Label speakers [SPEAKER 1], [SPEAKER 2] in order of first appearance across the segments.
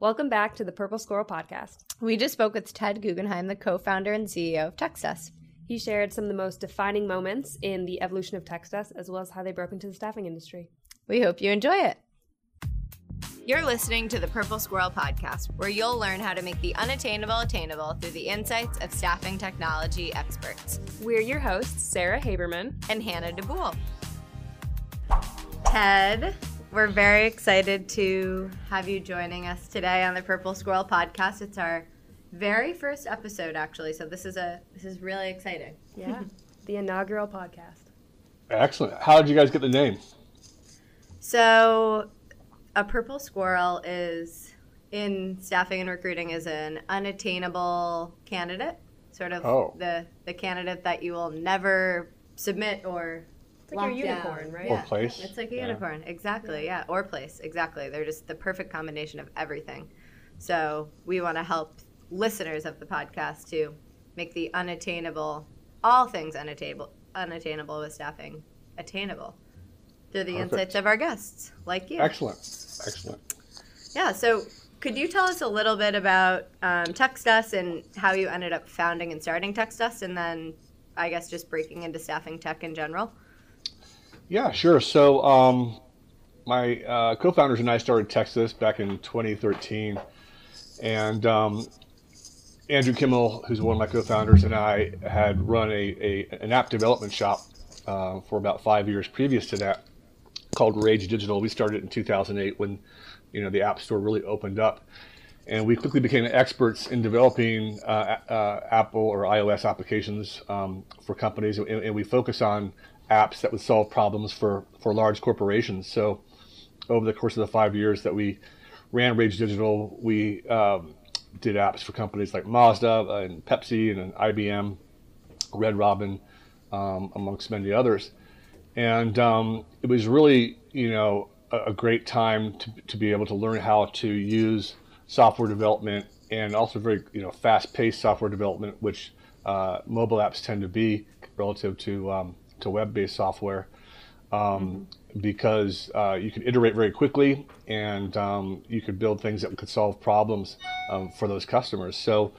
[SPEAKER 1] Welcome back to the Purple Squirrel Podcast.
[SPEAKER 2] We just spoke with Ted Guggenheim, the co founder and CEO of TextUs.
[SPEAKER 1] He shared some of the most defining moments in the evolution of TextUs, as well as how they broke into the staffing industry.
[SPEAKER 2] We hope you enjoy it. You're listening to the Purple Squirrel Podcast, where you'll learn how to make the unattainable attainable through the insights of staffing technology experts.
[SPEAKER 1] We're your hosts, Sarah Haberman
[SPEAKER 2] and Hannah DeBoule. Ted, we're very excited to have you joining us today on the Purple Squirrel Podcast. It's our very first episode, actually, so this is a this is really exciting.
[SPEAKER 1] Yeah, the inaugural podcast.
[SPEAKER 3] Excellent. How did you guys get the name?
[SPEAKER 2] So, a purple squirrel is in staffing and recruiting is an unattainable candidate, sort of
[SPEAKER 3] Oh.
[SPEAKER 2] the the candidate that you will never submit or
[SPEAKER 1] It's like your
[SPEAKER 2] lock down.
[SPEAKER 1] unicorn, right?
[SPEAKER 3] Or
[SPEAKER 2] Yeah.
[SPEAKER 3] place?
[SPEAKER 2] It's like a
[SPEAKER 3] Yeah.
[SPEAKER 2] unicorn, exactly. Yeah, or place, exactly. They're just the perfect combination of everything. So we want to help listeners of the podcast to make the unattainable, all things unattainable, unattainable with staffing, attainable through the
[SPEAKER 3] Perfect.
[SPEAKER 2] insights of our guests, like you.
[SPEAKER 3] Excellent. Excellent.
[SPEAKER 2] Yeah. So could you tell us a little bit about um, TextUs and how you ended up founding and starting TextUs, and then I guess just breaking into staffing tech in general?
[SPEAKER 3] Yeah, sure. So, um, my uh, co-founders and I started TextUs back in 2013, and um, Andrew Kimmel, who's one of my co-founders, and I had run a, a an app development shop uh, for about five years previous to that, called Rage Digital. We started in 2008 when, you know, the App Store really opened up, and we quickly became experts in developing uh, uh, Apple or iOS applications um, for companies, and, and we focus on apps that would solve problems for for large corporations. So, over the course of the five years that we ran Rage Digital, we um, did apps for companies like Mazda and Pepsi and IBM, Red Robin, um, amongst many others. And um, it was really, you know, a, a great time to, to be able to learn how to use software development and also very, you know, fast-paced software development, which uh, mobile apps tend to be relative to um, to web-based software um, because uh, you could iterate very quickly and um, you could build things that could solve problems um, for those customers. So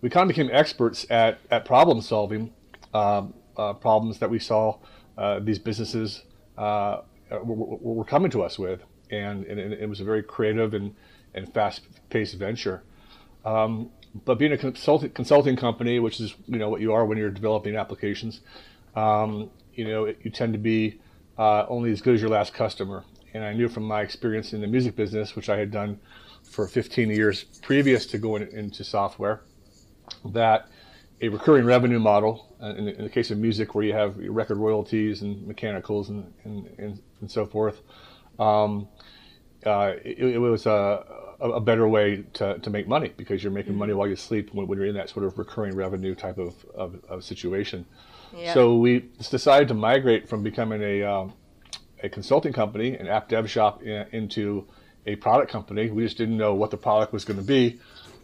[SPEAKER 3] we kind of became experts at, at problem solving um, uh, problems that we saw uh, these businesses uh, were, were coming to us with. And, and it it was a very creative and, and fast paced venture. Um, but being a consulting consulting company, which is you know what you are when you're developing applications, um, you know it, you tend to be uh, only as good as your last customer. And I knew from my experience in the music business, which I had done for 15 years previous to going into software, that a recurring revenue model, uh, in, the, in the case of music, where you have your record royalties and mechanicals and, and, and, so forth, um, uh, it, it was a, a a better way to, to make money because you're making money while you sleep when, when you're in that sort of recurring revenue type of, of, of situation.
[SPEAKER 2] Yeah.
[SPEAKER 3] So we decided to migrate from becoming a, um, a consulting company, an app dev shop, i- into a product company. We just didn't know what the product was going to be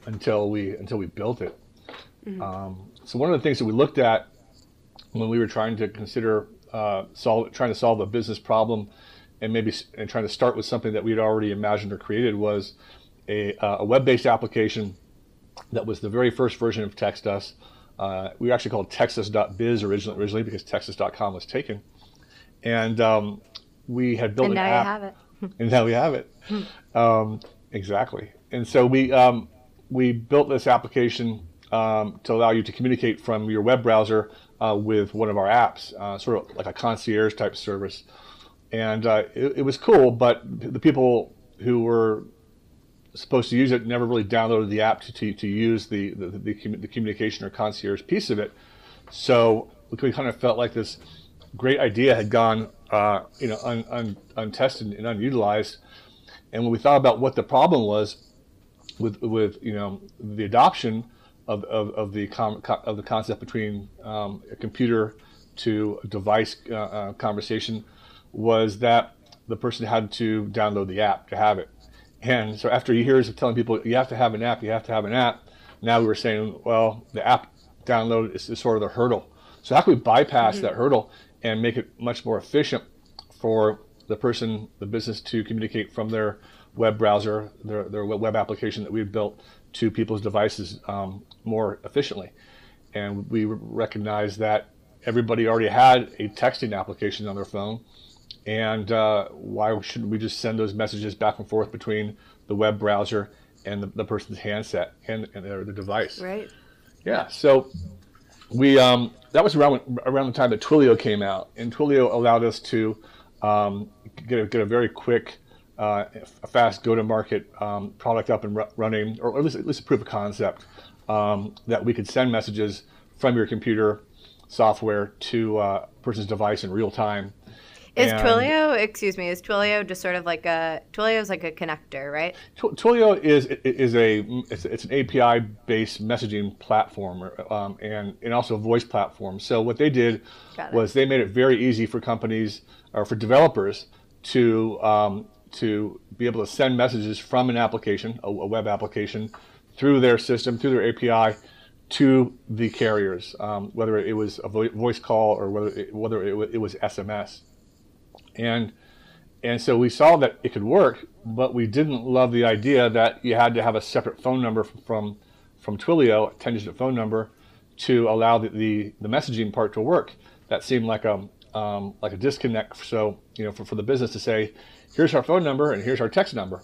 [SPEAKER 3] until we until we built it. Um, so one of the things that we looked at when we were trying to consider uh, solve, trying to solve a business problem, and maybe and trying to start with something that we had already imagined or created was a, uh, a web-based application that was the very first version of TextUs. Uh, we were actually called TextUs.biz originally, originally because TextUs.com was taken, and um, we had built
[SPEAKER 2] and
[SPEAKER 3] an
[SPEAKER 2] now
[SPEAKER 3] app
[SPEAKER 2] have it.
[SPEAKER 3] and now we have it. Um, exactly. And so we um, we built this application um, to allow you to communicate from your web browser uh, with one of our apps, uh, sort of like a concierge type service. And uh, it, it was cool, but the people who were supposed to use it never really downloaded the app to, to, to use the, the, the, the communication or concierge piece of it. So we kind of felt like this great idea had gone, uh, you know, un, un, untested and unutilized. And when we thought about what the problem was with, with you know, the adoption of, of, of the com, of the concept between um, a computer to a device uh, uh, conversation, was that the person had to download the app to have it. And so after years of telling people you have to have an app, you have to have an app, now we were saying, well, the app download is, is sort of the hurdle. So how can we bypass that hurdle and make it much more efficient for the person, the business to communicate from their web browser, their, their web application that we had built to people's devices um, more efficiently. And we recognized that everybody already had a texting application on their phone. And uh, why shouldn't we just send those messages back and forth between the web browser and the, the person's handset and, and their, the device?
[SPEAKER 1] Right.
[SPEAKER 3] Yeah. So we um, that was around around the time that Twilio came out, and Twilio allowed us to um, get a, get a very quick, uh, a fast go-to-market um, product up and running, or at least, at least a proof of concept um, that we could send messages from your computer software to uh, a person's device in real time.
[SPEAKER 2] Is and Twilio, excuse me, is Twilio just sort of like a Twilio is like a connector, right?
[SPEAKER 3] Twilio is is a it's, it's an API based messaging platform um, and and also a voice platform. So what they did was they made it very easy for companies or for developers to um, to be able to send messages from an application, a, a, web application, through their system, through their API, to the carriers, um, whether it was a vo- voice call or whether it, whether it, w- it was SMS, and and so we saw that it could work, but we didn't love the idea that you had to have a separate phone number from from Twilio, a 10-digit phone number, to allow the, the, the messaging part to work. That seemed like a um, like a disconnect. So you know, for, for the business to say, here's our phone number and here's our text number.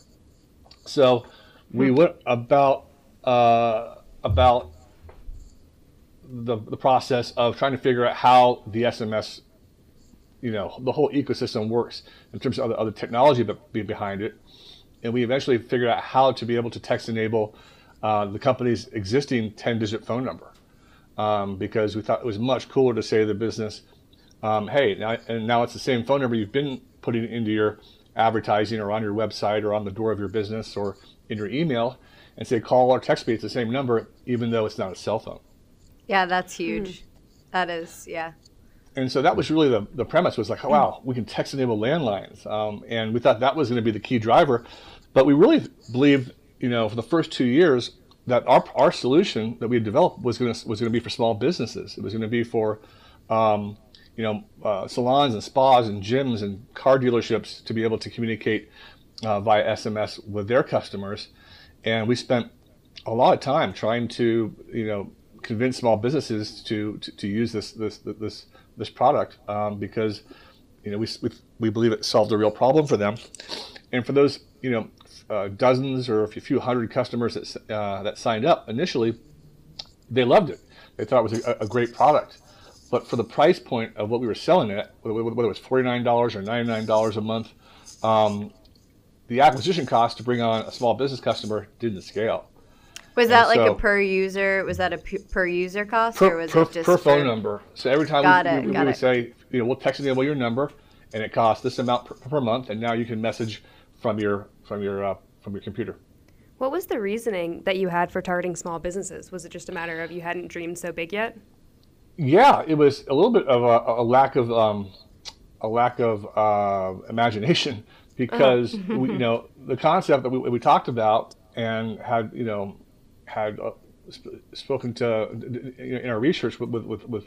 [SPEAKER 3] So we hmm. went about uh, about the the process of trying to figure out how the SMS, you know, the whole ecosystem works in terms of other, other technology but be behind it, and we eventually figured out how to be able to text enable uh, the company's existing 10-digit phone number. Um, because we thought it was much cooler to say to the business, um, hey, now, and now it's the same phone number you've been putting into your advertising or on your website or on the door of your business or in your email and say call or text me it's the same number even though it's not a cell phone
[SPEAKER 2] yeah that's huge mm. that is yeah
[SPEAKER 3] and so that was really the, the premise was like wow we can text enable landlines. Um, and we thought that was going to be the key driver. But we really believed you know for the first two years that our, our solution that we had developed was going to was to be for small businesses. It was going to be for um, you know, uh, salons and spas and gyms and car dealerships to be able to communicate uh, via SMS with their customers. And we spent a lot of time trying to, you know, convince small businesses to, to, to use this, this, this, this product um, because, you know, we, we, we believe it solved a real problem for them. And for those, you know, uh, dozens or a few hundred customers that, uh, that signed up initially, they loved it. They thought it was a, a great product. But for the price point of what we were selling it, whether it was $49 or $99 a month, um, the acquisition cost to bring on a small business customer didn't scale.
[SPEAKER 2] Was that and like so, a per user? Was that a per user cost,
[SPEAKER 3] per,
[SPEAKER 2] or was
[SPEAKER 3] per,
[SPEAKER 2] it just
[SPEAKER 3] per phone number? So every time
[SPEAKER 2] got
[SPEAKER 3] we,
[SPEAKER 2] it,
[SPEAKER 3] we, we would say, you know, we'll text enable your number, and it costs this amount per, per, month, and now you can message from your from your uh, from your computer.
[SPEAKER 1] What was the reasoning that you had for targeting small businesses? Was it just a matter of you hadn't dreamed so big yet?
[SPEAKER 3] yeah, it was a little bit of a, a lack of um, a lack of uh, imagination because uh-huh. we, you know the concept that we, we talked about and had you know had uh, sp- spoken to in our research with with, with,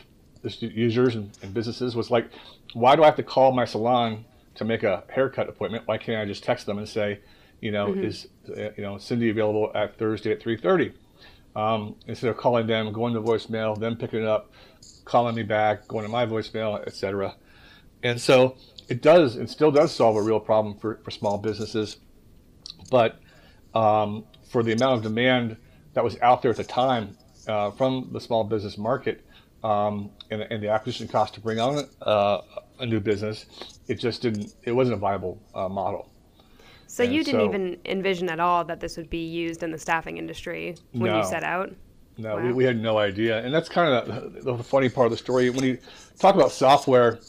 [SPEAKER 3] users and, and, businesses was like, why do I have to call my salon to make a haircut appointment? Why can't I just text them and say, you know, mm-hmm. is uh, you know Cindy available at Thursday at three thirty? Um, instead of calling them, going to voicemail, then picking it up, calling me back, going to my voicemail, etc. And so it does, it still does solve a real problem for, for small businesses. But um, for the amount of demand that was out there at the time uh, from the small business market um, and, and, the acquisition cost to bring on uh, a new business, it just didn't, it wasn't a viable uh, model.
[SPEAKER 1] So and you didn't so, even envision at all that this would be used in the staffing industry when
[SPEAKER 3] no.
[SPEAKER 1] you set out?
[SPEAKER 3] No, wow. we, we had no idea. And that's kind of the, the, funny part of the story. When you talk about software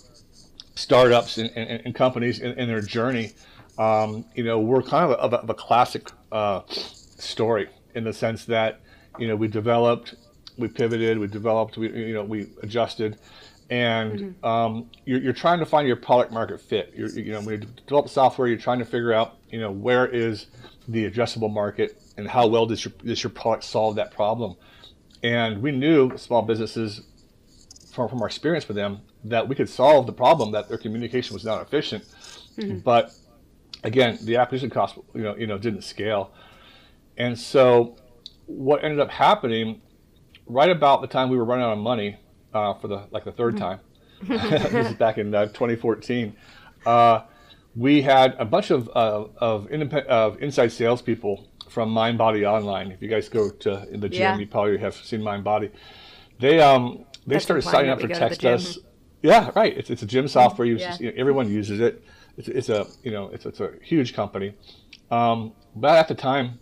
[SPEAKER 3] startups and, and, and companies and, their journey, um, you know, we're kind of a, of a classic uh, story in the sense that, you know, we developed, we pivoted, we developed, we, you know, we adjusted. And mm-hmm. um, you're, you're, trying to find your product market fit. You're, you know, when you develop software, you're trying to figure out, you know, where is the addressable market and how well does your, does your product solve that problem? And we knew small businesses from, from our experience with them that we could solve the problem that their communication was not efficient. Mm-hmm. But again, the acquisition cost, you know, you know, didn't scale, and so what ended up happening, right about the time we were running out of money uh, for the like the 3rd time, this is back in uh, 2014. Uh, we had a bunch of uh, of, independent, of inside salespeople from MindBody Online. If you guys go to in the gym,
[SPEAKER 2] Yeah.
[SPEAKER 3] you probably have seen MindBody. They um they
[SPEAKER 1] That's
[SPEAKER 3] started signing up for
[SPEAKER 1] to
[SPEAKER 3] Text. Us. Yeah, right. It's, it's a gym software. You,
[SPEAKER 2] Yeah.
[SPEAKER 3] you know, everyone uses it. It's, it's a you know it's, it's a huge company. Um, but at the time,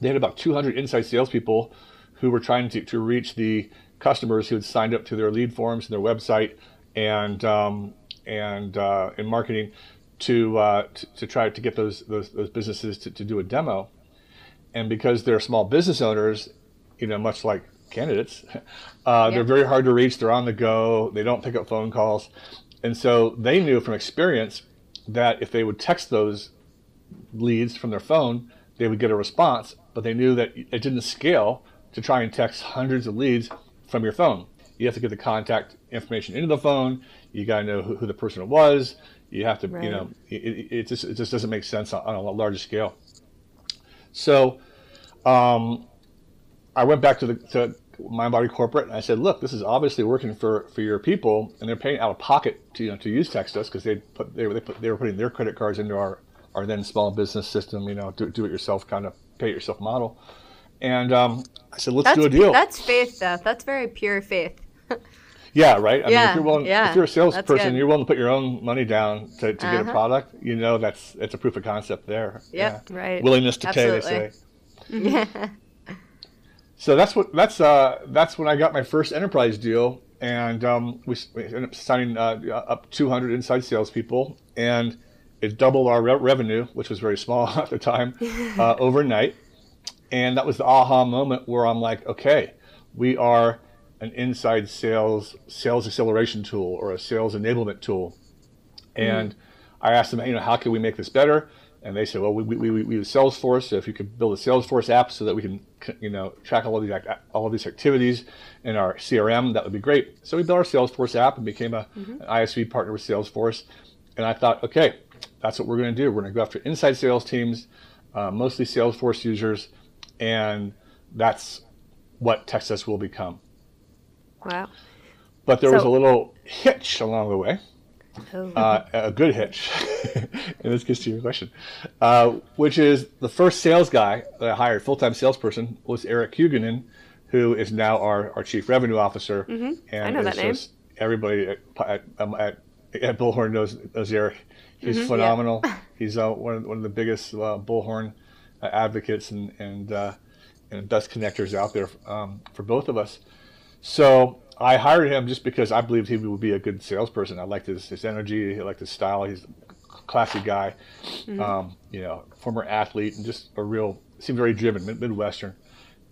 [SPEAKER 3] they had about 200 inside salespeople who were trying to, to reach the customers who had signed up to their lead forms and their website and um, and uh, in marketing to, uh, to to try to get those those, those businesses to, to do a demo. And because they're small business owners, you know, much like candidates, uh, they're very hard to reach. They're on the go. They don't pick up phone calls, and so they knew from experience that if they would text those leads from their phone, they would get a response. But they knew that it didn't scale to try and text hundreds of leads from your phone. You have to get the contact information into the phone. You got to know who, who the person was. You have to,
[SPEAKER 1] Right.
[SPEAKER 3] you know, it, it, just it just doesn't make sense on, on a larger scale. So, um, I went back to the to MindBody Corporate and I said, look, this is obviously working for, for your people, and they're paying out of pocket to you know to use TextUs because they put they were they, put, they were putting their credit cards into our our then small business system, you know, do, do it yourself kind of pay it yourself model. And um, I said, let's
[SPEAKER 2] That's
[SPEAKER 3] do a deal.
[SPEAKER 2] that's faith, though. That's very pure faith.
[SPEAKER 3] Yeah, right. I mean, if you're willing,
[SPEAKER 2] yeah,
[SPEAKER 3] if you're a salesperson, you're willing to put your own money down to, to get a
[SPEAKER 2] Uh-huh.
[SPEAKER 3] product. You know, that's it's a proof of concept there.
[SPEAKER 2] Yep.
[SPEAKER 1] Right.
[SPEAKER 3] Willingness to pay, they say.
[SPEAKER 2] Yeah.
[SPEAKER 3] So that's what that's uh that's when I got my first enterprise deal, and um, we, s- we ended up signing uh, up 200 inside salespeople, and it doubled our re- revenue, which was very small at the time, uh, overnight. And that was the aha moment where I'm like, okay, we are an inside sales sales acceleration tool or a sales enablement tool. And I asked them, you know, how can we make this better? And they said, well, we, we, we, we use Salesforce. So if you could build a Salesforce app so that we can, you know, track all of these act- all of these activities in our CRM, that would be great. So we built our Salesforce app and became a, an ISV partner with Salesforce. And I thought, okay, that's what we're going to do. We're going to go after inside sales teams, uh, mostly Salesforce users, and that's what TextUs will become.
[SPEAKER 1] Wow.
[SPEAKER 3] But there was a little hitch along the way
[SPEAKER 1] Oh.
[SPEAKER 3] uh, a good hitch, and this gets to your question, uh, which is the first sales guy that I hired, full time salesperson, was Eric Huguenin, who is now our, our chief revenue officer. And
[SPEAKER 1] Mm-hmm. I know that name.
[SPEAKER 3] everybody at, at, at, at Bullhorn knows, knows Eric. He's
[SPEAKER 1] Mm-hmm.
[SPEAKER 3] phenomenal. He's uh, one, of, one of the biggest uh, Bullhorn uh, advocates and, and, uh, and best connectors out there um, for both of us. So I hired him just because I believed he would be a good salesperson. I liked his, his energy, I liked his style. He's a classy guy, um, you know, former athlete, and just a real seemed very driven, mid- Midwestern.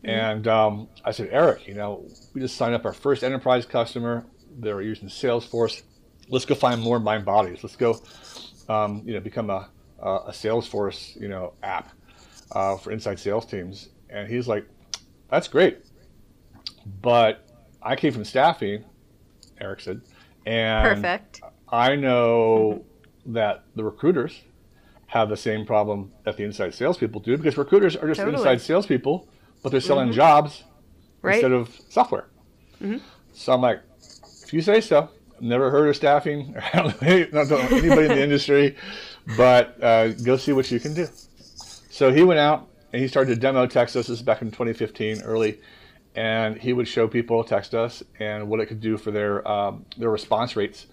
[SPEAKER 3] And um, I said, Eric, you know, we just signed up our first enterprise customer. They were using Salesforce. Let's go find more mind bodies. Let's go, um, you know, become a, a Salesforce, you know, app uh, for inside sales teams. And he's like, that's great, but I came from staffing, Eric said, and
[SPEAKER 2] Perfect.
[SPEAKER 3] I know that the recruiters have the same problem that the inside salespeople do because recruiters are just
[SPEAKER 1] Totally.
[SPEAKER 3] inside salespeople, but they're selling jobs
[SPEAKER 1] Right.
[SPEAKER 3] instead of software. So I'm like, if you say so. Never heard of staffing. I don't know anybody in the industry, but uh, go see what you can do. So he went out and he started to demo TextUs. This is back in 2015, early, and he would show people TextUs and what it could do for their um, their response rates.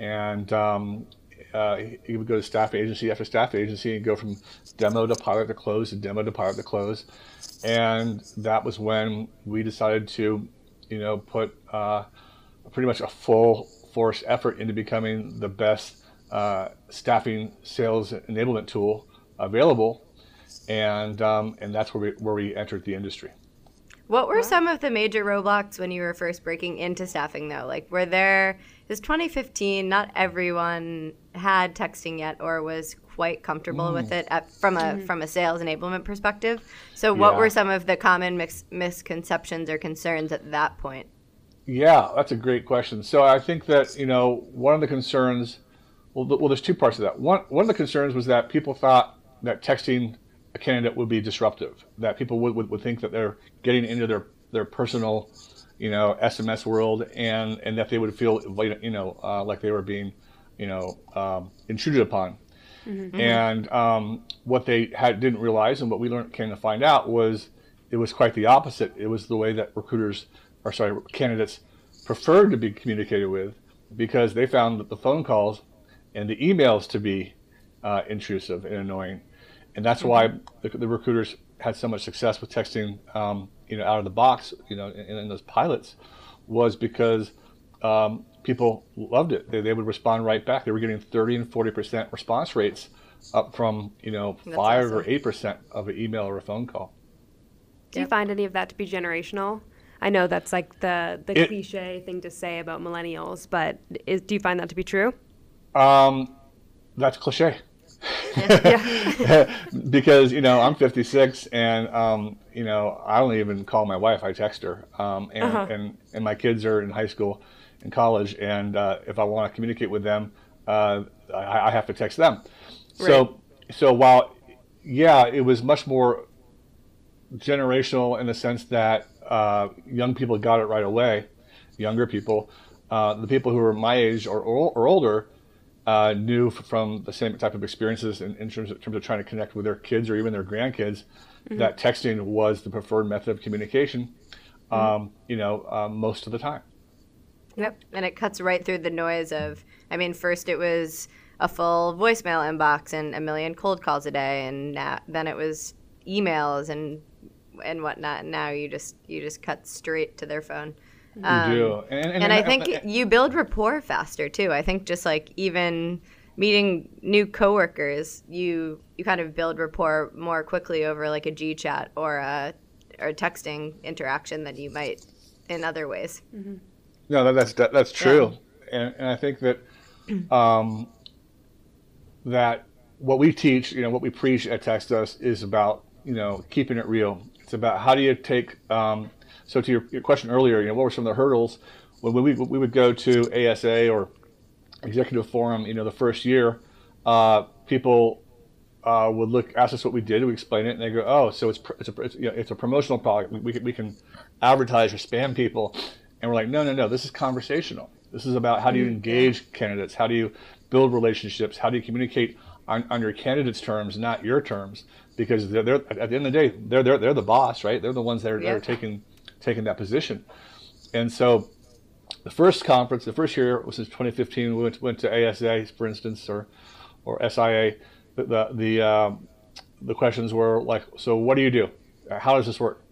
[SPEAKER 3] And um, uh, he- he would go to staff agency after staff agency and go from demo to pilot to close to demo to pilot to close. And that was when we decided to, you know, put uh, pretty much a full force effort into becoming the best uh, staffing sales enablement tool available, and um, and that's where we where we entered the industry.
[SPEAKER 2] What were some of the major roadblocks when you were first breaking into staffing, though? Like, were there, is 2015, not everyone had texting yet or was quite comfortable with it at, from a from a sales enablement perspective. So, what
[SPEAKER 3] Yeah.
[SPEAKER 2] were some of the common mix, misconceptions or concerns at that point?
[SPEAKER 3] Yeah, that's a great question. So I think that you know one of the concerns Well, well, there's two parts of that. One, one of the concerns was that people thought that texting a candidate would be disruptive. That people would, would, would think that they're getting into their their personal, you know, SMS world, and and that they would feel, you know, uh, like they were being, you know, um, intruded upon. Mm-hmm. And um, what they had didn't realize, and what we learned came to find out was it was quite the opposite. It was the way that recruiters, or sorry, candidates preferred to be communicated with, because they found that the phone calls and the emails to be uh, intrusive and annoying, and that's mm-hmm. why the, the, recruiters had so much success with texting, um, you know, out of the box, you know, in, in those pilots, was because um, people loved it. They, they would respond right back. They were getting 30 and 40 percent response rates, up from you know that's five awesome. or eight percent of an email or a phone call.
[SPEAKER 1] Do you find any of that to be generational? I know that's like the the it, cliche thing to say about millennials, but is, do you find that to be true?
[SPEAKER 3] Um, that's cliche. because you know I'm 56 and um, you know I don't even call my wife. I text her, um, and, uh-huh. and and my kids are in high school, and college, and uh, if I want to communicate with them, uh, I, I, have to text them. Right. So so while yeah, it was much more generational in the sense that uh, young people got it right away, younger people, uh, the people who were my age or or, older uh, knew from the same type of experiences in, in, terms of, in, terms of, trying to connect with their kids or even their grandkids mm-hmm. that texting was the preferred method of communication, mm-hmm. um, you know, uh, most of the time.
[SPEAKER 2] Yep, and it cuts right through the noise of. I mean, first it was a full voicemail inbox and a million cold calls a day, and now, then it was emails and and whatnot. And now you just you just cut straight to their phone.
[SPEAKER 3] Um, you do, and,
[SPEAKER 2] and, and I think you build rapport faster too. I think just like even meeting new coworkers, you you kind of build rapport more quickly over like a G chat or a or a texting interaction than you might in other ways. Mm-hmm.
[SPEAKER 3] No, that's that, that's true, yeah. and, and I think that um, that what we teach, you know, what we preach at TextUs is about you know keeping it real. It's about how do you take. Um, so to your, your question earlier, you know, what were some of the hurdles when we we would go to ASA or executive forum? You know, the first year, uh, people uh, would look ask us what we did, we explain it, and they go, "Oh, so it's it's a it's, you know, it's a promotional product. We, we, can, we can advertise or spam people." And we're like, no, no, no, this is conversational. This is about how do you mm-hmm. engage candidates? How do you build relationships? How do you communicate on, on your candidates' terms, not your terms? Because they're, they're at the end of the day, they're, they're, they're the boss, right? They're the ones that are, yeah. that are taking, taking that position. And so the first conference, the first year was in 2015. We went, went to ASA, for instance, or, or SIA. The, the, the, um, the questions were like, so what do you do? How does this work?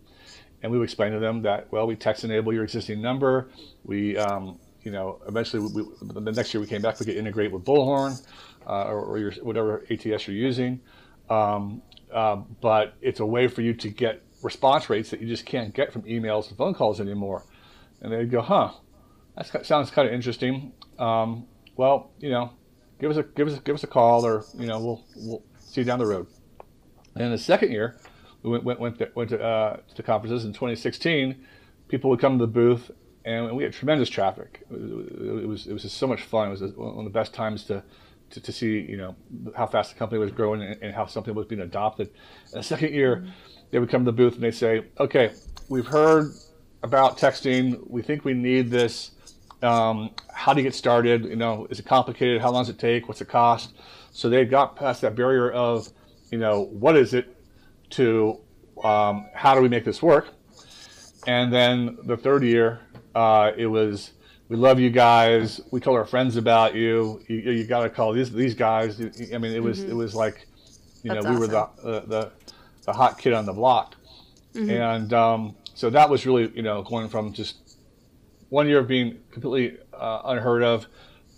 [SPEAKER 3] and we would explain to them that well we text enable your existing number we um, you know eventually we, the next year we came back we could integrate with bullhorn uh, or, or your, whatever ats you're using um, uh, but it's a way for you to get response rates that you just can't get from emails and phone calls anymore and they'd go huh that sounds kind of interesting um, well you know give us a give us give us a call or you know we'll we'll see you down the road and the second year we went went went to, went to, uh, to conferences in 2016. People would come to the booth, and we had tremendous traffic. It was it was, it was just so much fun. It was one of the best times to, to, to see you know how fast the company was growing and, and how something was being adopted. And the second year, mm-hmm. they would come to the booth and they say, "Okay, we've heard about texting. We think we need this. Um, how do you get started? You know, is it complicated? How long does it take? What's the cost?" So they got past that barrier of, you know, what is it? to um, how do we make this work? And then the third year, uh, it was we love you guys. We told our friends about you. You, you got to call these these guys. I mean, it was mm-hmm. it was like, you That's know, we awesome. were the, the the hot kid on the block, mm-hmm. and um, so that was really you know going from just one year of being completely uh, unheard of,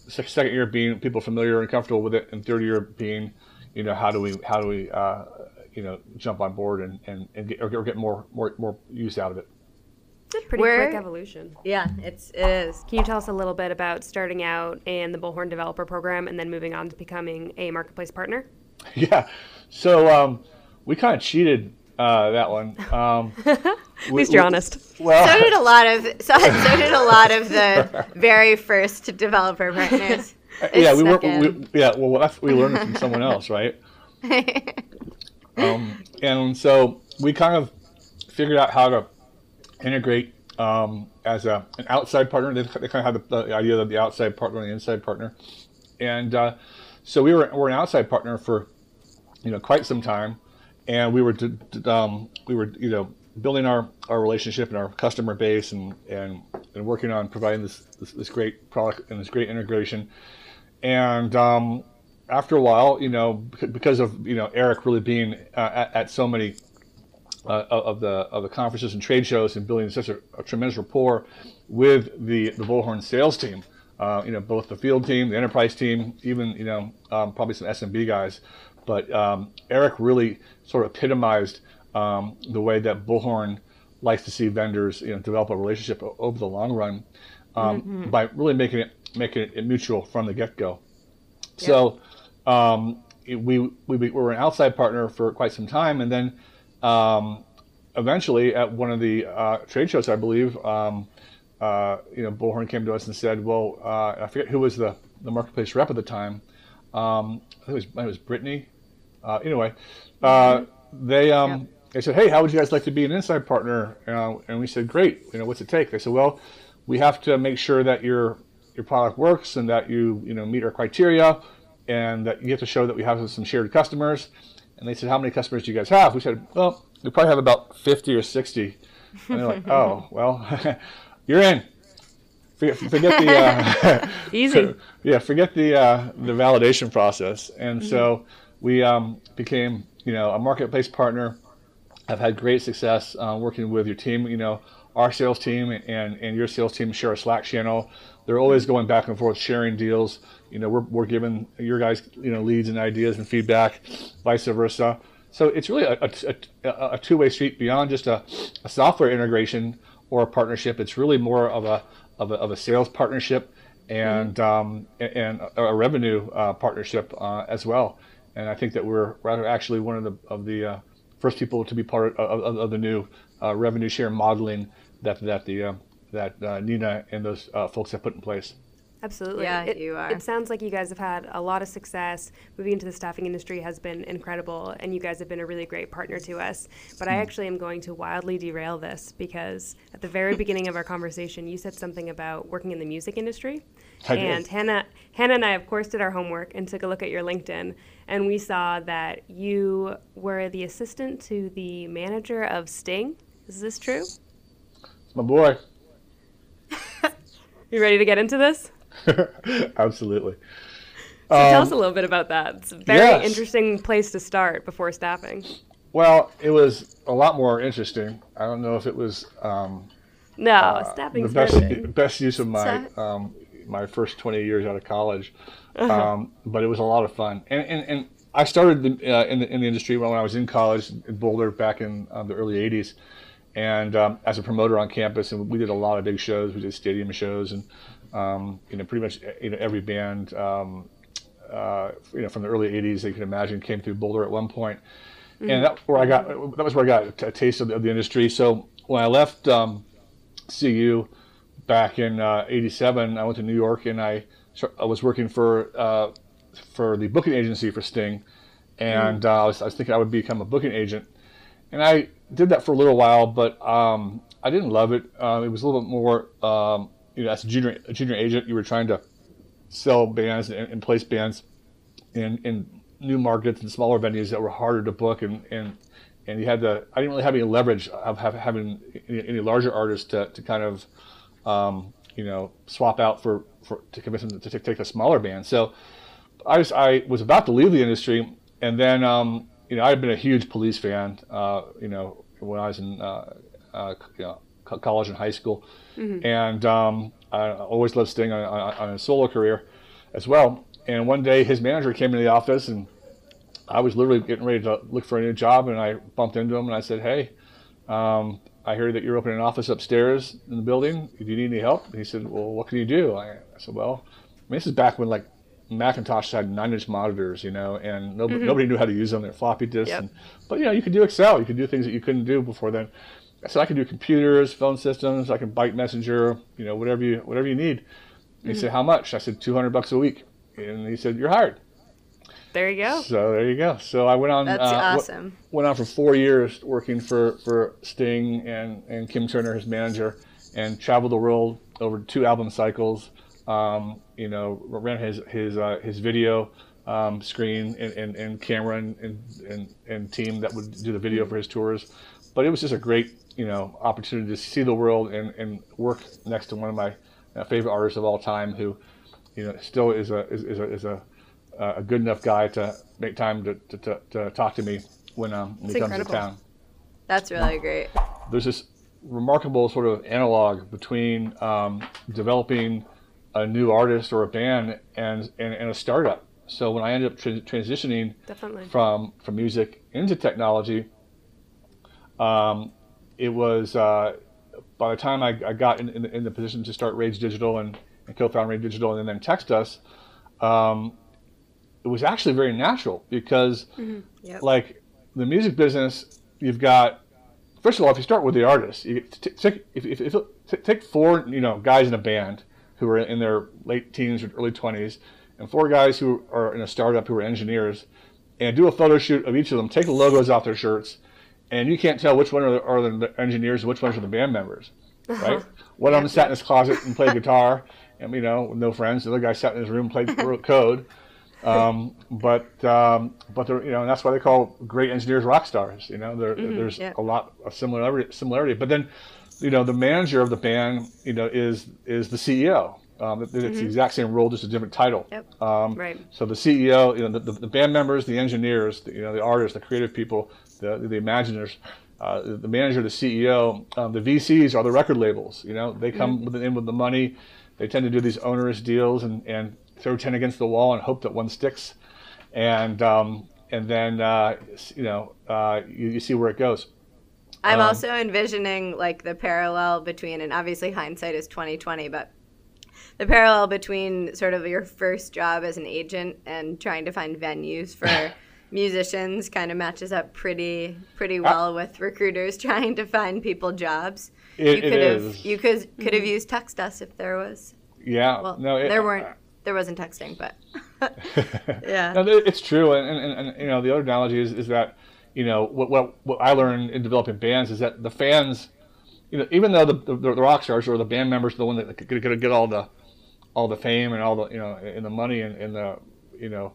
[SPEAKER 3] second year being people familiar and comfortable with it, and third year being, you know, how do we how do we uh, you know jump on board and and, and get, or get more more more use out of it.
[SPEAKER 1] It's a pretty Where, quick evolution.
[SPEAKER 2] Yeah, it's it is.
[SPEAKER 1] Can you tell us a little bit about starting out in the Bullhorn Developer Program and then moving on to becoming a marketplace partner?
[SPEAKER 3] Yeah, so um, we kind of cheated uh, that one. Um,
[SPEAKER 1] At we, least you're we, honest.
[SPEAKER 2] Well, so did a lot of so, so did a lot of the very first developer partners.
[SPEAKER 3] yeah, we were. We, yeah, well, that's, we learned from someone else, right? Um, and so we kind of figured out how to integrate um, as a, an outside partner. They, they kind of had the, the idea of the outside partner and the inside partner, and uh, so we were we're an outside partner for you know quite some time, and we were d- d- um, we were you know building our, our relationship and our customer base and, and, and working on providing this, this, this great product and this great integration. And um, after a while, you know, because of you know Eric really being uh, at, at so many uh, of the of the conferences and trade shows and building such a, a tremendous rapport with the the Bullhorn sales team. Uh, you know, both the field team, the enterprise team, even you know um, probably some SMB guys. But um, Eric really sort of epitomized um, the way that Bullhorn likes to see vendors you know develop a relationship over the long run um, by really making it making it mutual from the get go. So um, it- we, we we were an outside partner for quite some time, and then um, eventually at one of the uh, trade shows, I believe, um, uh, you know, Bullhorn came to us and said, "Well, uh, I forget who was the, the marketplace rep at the time. Um, I think it was it was Brittany. Uh, anyway, uh, they um, they said, "Hey, how would you guys like to be an inside partner?" Uh, and we said, "Great. You know, what's it take?" They said, "Well, we have to make sure that your your product works and that you you know meet our criteria, and that you have to show that we have some shared customers." And they said, "How many customers do you guys have?" We said, "Well, we probably have about 50 or 60." And they're like, "Oh, well, you're in." Forget, forget the uh,
[SPEAKER 1] Easy.
[SPEAKER 3] yeah, forget the uh, the validation process. And so we um, became, you know, a marketplace partner. I've had great success uh, working with your team. You know, our sales team and, and your sales team share a Slack channel. They're always going back and forth, sharing deals. You know, we're, we're giving your guys, you know, leads and ideas and feedback, vice versa. So it's really a, a, a, a two-way street beyond just a, a software integration or a partnership. It's really more of a of a, of a sales partnership and um, and a, a revenue uh, partnership uh, as well. And I think that we're rather actually one of the of the uh, first people to be part of, of, of the new uh, revenue share modeling that that the uh, that uh, Nina and those uh, folks have put in place.
[SPEAKER 1] Absolutely.
[SPEAKER 2] Yeah,
[SPEAKER 1] it,
[SPEAKER 2] you are.
[SPEAKER 1] It sounds like you guys have had a lot of success. Moving into the staffing industry has been incredible, and you guys have been a really great partner to us. But
[SPEAKER 3] Hmm.
[SPEAKER 1] I actually am going to wildly derail this because at the very beginning of our conversation, you said something about working in the music industry.
[SPEAKER 3] I did.
[SPEAKER 1] and Hannah, Hannah and I, of course, did our homework and took a look at your LinkedIn, and we saw that you were the assistant to the manager of Sting. Is this true?
[SPEAKER 3] My boy,
[SPEAKER 1] You ready to get into this?
[SPEAKER 3] absolutely.
[SPEAKER 1] So tell us a little bit about that. It's a very
[SPEAKER 3] Um, yes.
[SPEAKER 1] interesting place to start before staffing.
[SPEAKER 3] Well, it was a lot more interesting. I don't know if it was um,
[SPEAKER 1] No,
[SPEAKER 3] uh,
[SPEAKER 1] staffing's
[SPEAKER 3] the best best use of my um, my first 20 years out of college. Um, but it was a lot of fun, and and, and I started the, uh, in the in the industry when I was in college in Boulder back in uh, the early 80s, and um, as a promoter on campus, and we did a lot of big shows. We did stadium shows, and um, you know pretty much you know every band. Um, uh, you know, from the early '80s, that you can imagine, came through Boulder at one point, and that's where I got. That was where I got a taste of the, of the industry. So when I left um, CU back in uh, '87, I went to New York and I I was working for uh, for the booking agency for Sting, and uh, I, was, I was thinking I would become a booking agent, and I did that for a little while, but um, I didn't love it. Uh, it was a little bit more, um, you know, as a junior a junior agent, you were trying to sell bands and, and place bands in, in new markets and smaller venues that were harder to book and, and and you had the I didn't really have any leverage of have, having any, any larger artists to, to kind of um, you know swap out for, for to convince them to take, take the smaller band. So I was I was about to leave the industry and then um, you know I had been a huge police fan uh, you know when I was in uh, uh, you know, college and high school and um, I always loved Sting on, on, on a solo career as well. And one day his manager came into the office and I was literally getting ready to look for a new job, and I bumped into him and I said, "Hey, um, I hear that you're opening an office upstairs in the building. Do you need any help?" And he said, "Well, what can you do?" I, said, "Well, I mean, this is back when like Macintosh had nine-inch monitors, you know, and nobody, nobody knew how to use them. They're floppy disks,
[SPEAKER 1] Yep.
[SPEAKER 3] and, but you know, you could do Excel. You could do things that you couldn't do before then." I said, "I can do computers, phone systems. I can Byte Messenger, you know, whatever you whatever you need." And He said, "How much?" I said, 200 bucks a week." and he said, "You're hired."
[SPEAKER 1] There you go.
[SPEAKER 3] So there you go. So I went on.
[SPEAKER 2] That's
[SPEAKER 3] uh,
[SPEAKER 2] awesome.
[SPEAKER 3] went on for four years working for, for Sting and, and Kim Turner, his manager, and traveled the world over two album cycles. Um, you know, ran his his uh, his video um, screen and, and, and camera and, and, and team that would do the video for his tours. But it was just a great you know opportunity to see the world and, and work next to one of my uh, favorite artists of all time, who you know still is a is, is a, is a a good enough guy to make time to, to, to, to talk to me when, um, when he comes
[SPEAKER 1] incredible.
[SPEAKER 3] to town.
[SPEAKER 2] That's really great.
[SPEAKER 3] There's this remarkable sort of analog between um, developing a new artist or a band and, and, and a startup. So when I ended up tra- transitioning
[SPEAKER 1] Definitely.
[SPEAKER 3] from from music into technology, um, it was uh, by the time I, I got in, in, in the position to start Rage Digital and, and co-found Rage Digital and then TextUs, um, it was actually very natural because
[SPEAKER 2] Yep.
[SPEAKER 3] like the music business, you've got first of all, if you start with the artist, you t- take if, if, if t- take four you know guys in a band who are in their late teens or early twenties, and four guys who are in a startup who are engineers, and do a photo shoot of each of them. Take the logos off their shirts, and you can't tell which one are the, are the engineers and which ones are the band members, right? One of them sat in his closet and played guitar, and you know, with no friends. The other guy sat in his room and played wrote code. Um, but um, but they're, you know and that's why they call great engineers rock stars. You know, there, there's
[SPEAKER 2] yeah.
[SPEAKER 3] a lot of similarity. Similarity, but then you know the manager of the band, you know, is is the CEO. Um, it- it's the exact same role, just a different title.
[SPEAKER 2] Yep.
[SPEAKER 3] Um,
[SPEAKER 1] Right.
[SPEAKER 3] So the CEO, you know, the, the, the band members, the engineers, the, you know, the artists, the creative people, the the imaginers, uh, the, manager, the CEO, um, the VCs are the record labels. You know, they come with, in with the money. They tend to do these onerous deals and, and throw ten against the wall and hope that one sticks, and um, and then uh, you know uh, you, you see where it goes.
[SPEAKER 2] I'm
[SPEAKER 3] Um,
[SPEAKER 2] also envisioning like the parallel between, and obviously hindsight is 2020, but the parallel between sort of your first job as an agent and trying to find venues for musicians kind of matches up pretty pretty ah. well with recruiters trying to find people jobs.
[SPEAKER 3] It-
[SPEAKER 2] you
[SPEAKER 3] it
[SPEAKER 2] could have
[SPEAKER 3] is.
[SPEAKER 2] you could could have mm-hmm. used TextUs if there was
[SPEAKER 3] Yeah.
[SPEAKER 2] well
[SPEAKER 3] no, it,
[SPEAKER 2] there weren't there wasn't texting, but yeah.
[SPEAKER 3] No, it's true, and, and, and you know the other analogy is, is that you know what, what what I learned in developing bands is that the fans, you know, even though the the, the rock stars or the band members are the one that going to get all the all the fame and all the you know and the money and, and the you know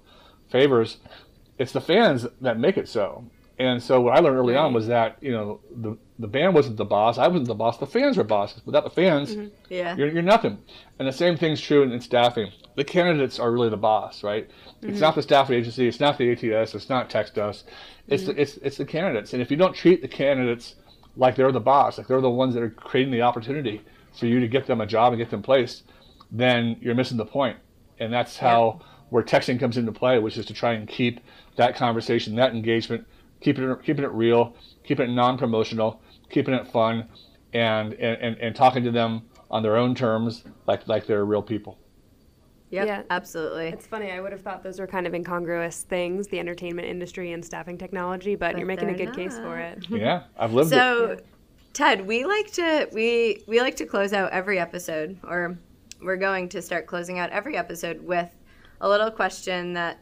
[SPEAKER 3] favors, it's the fans that make it so. And so what I learned early on was that you know the the band wasn't the boss, I wasn't the boss, the fans were bosses. Without the fans, mm-hmm.
[SPEAKER 2] Yeah.
[SPEAKER 3] you're, you're nothing. And the same thing's true in, in staffing. The candidates are really the boss, right? It's mm-hmm. not the staffing agency, it's not the ATS, it's not TextUs, it's the, mm-hmm. it's it's the candidates. And if you don't treat the candidates like they're the boss, like they're the ones that are creating the opportunity for you to get them a job and get them placed, then you're missing the point. And that's how where texting comes into play, which is to try and keep that conversation, that engagement, keeping it keeping it real, keeping it non-promotional, keeping it fun, and and, and, and talking to them on their own terms, like like they're real people.
[SPEAKER 2] Yep,
[SPEAKER 1] Yeah.
[SPEAKER 2] absolutely.
[SPEAKER 1] It's funny. I would have thought those were kind of incongruous things, the entertainment industry and staffing technology, but,
[SPEAKER 2] But
[SPEAKER 1] you're making a
[SPEAKER 2] they're
[SPEAKER 1] good case for it.
[SPEAKER 3] Yeah, I've lived it.
[SPEAKER 2] So, Ted, we like to we we like to close out every episode, or we're going to start closing out every episode with a little question that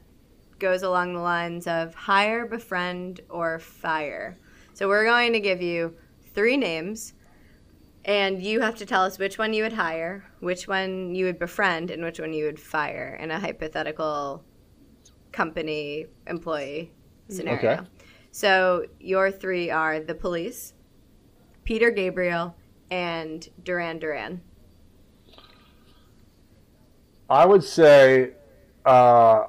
[SPEAKER 2] goes along the lines of hire, befriend, or fire. So we're going to give you three names, and you have to tell us which one you would hire, which one you would befriend, and which one you would fire in a hypothetical company employee scenario.
[SPEAKER 3] Okay.
[SPEAKER 2] So your three are the police, Peter Gabriel, and Duran Duran.
[SPEAKER 3] I would say uh,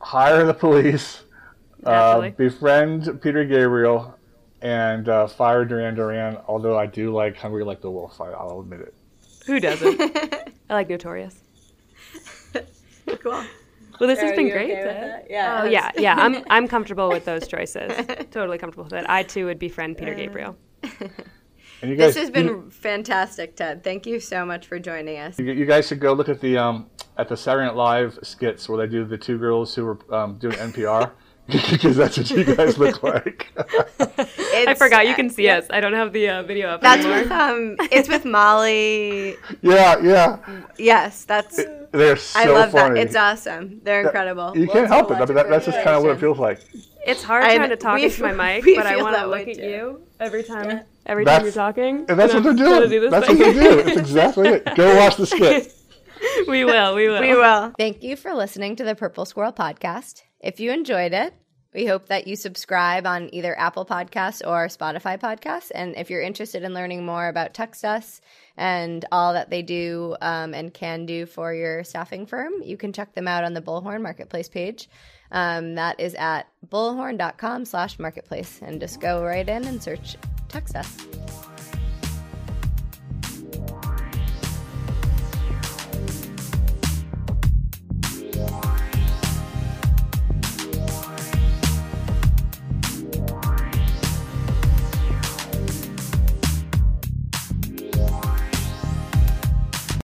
[SPEAKER 3] hire the police, uh, befriend Peter Gabriel, and uh, fire Duran Duran. Although I do like Hungry Like the Wolf, I, I'll admit it.
[SPEAKER 1] Who doesn't? I like Notorious.
[SPEAKER 2] cool.
[SPEAKER 1] Well, this has been great. Ted.
[SPEAKER 2] Yeah.
[SPEAKER 1] Oh yeah, yeah. I'm I'm comfortable with those choices. totally comfortable with it. I too would befriend Peter Gabriel.
[SPEAKER 3] And you guys,
[SPEAKER 2] This has been fantastic, Ted. Thank you so much for joining us.
[SPEAKER 3] You, you guys should go look at the um, at the Saturday Night Live skits where they do the two girls who were um, doing NPR, because that's what you guys look like.
[SPEAKER 1] I forgot you can see
[SPEAKER 2] yeah.
[SPEAKER 1] us. I don't have the uh, video up
[SPEAKER 2] That's
[SPEAKER 1] anymore.
[SPEAKER 2] with um. It's with Molly.
[SPEAKER 3] yeah, yeah.
[SPEAKER 2] Yes, that's.
[SPEAKER 3] They're so
[SPEAKER 2] I love
[SPEAKER 3] funny.
[SPEAKER 2] that. It's awesome. They're incredible.
[SPEAKER 3] you can't help it. I mean, that, that's just kind of what it feels like.
[SPEAKER 1] It's hard
[SPEAKER 2] I
[SPEAKER 1] trying to talk
[SPEAKER 2] we
[SPEAKER 1] into my mic, but I want to look at
[SPEAKER 2] too.
[SPEAKER 1] you every time. Every
[SPEAKER 3] That's-
[SPEAKER 1] time you're talking,
[SPEAKER 3] And that's what they're
[SPEAKER 1] I'm gonna
[SPEAKER 3] doing.
[SPEAKER 1] do
[SPEAKER 3] that's
[SPEAKER 1] thing.
[SPEAKER 3] what they do. It's exactly it. Go watch the skit.
[SPEAKER 1] we will. We will.
[SPEAKER 2] We will. Thank you for listening to the Purple Squirrel podcast. If you enjoyed it, we hope that you subscribe on either Apple Podcasts or Spotify Podcasts. And if you're interested in learning more about TextUs and all that they do um, and can do for your staffing firm, you can check them out on the Bullhorn Marketplace page. Um, that is at bullhorn.com slash marketplace. And just go right in and search TextUs. Bye.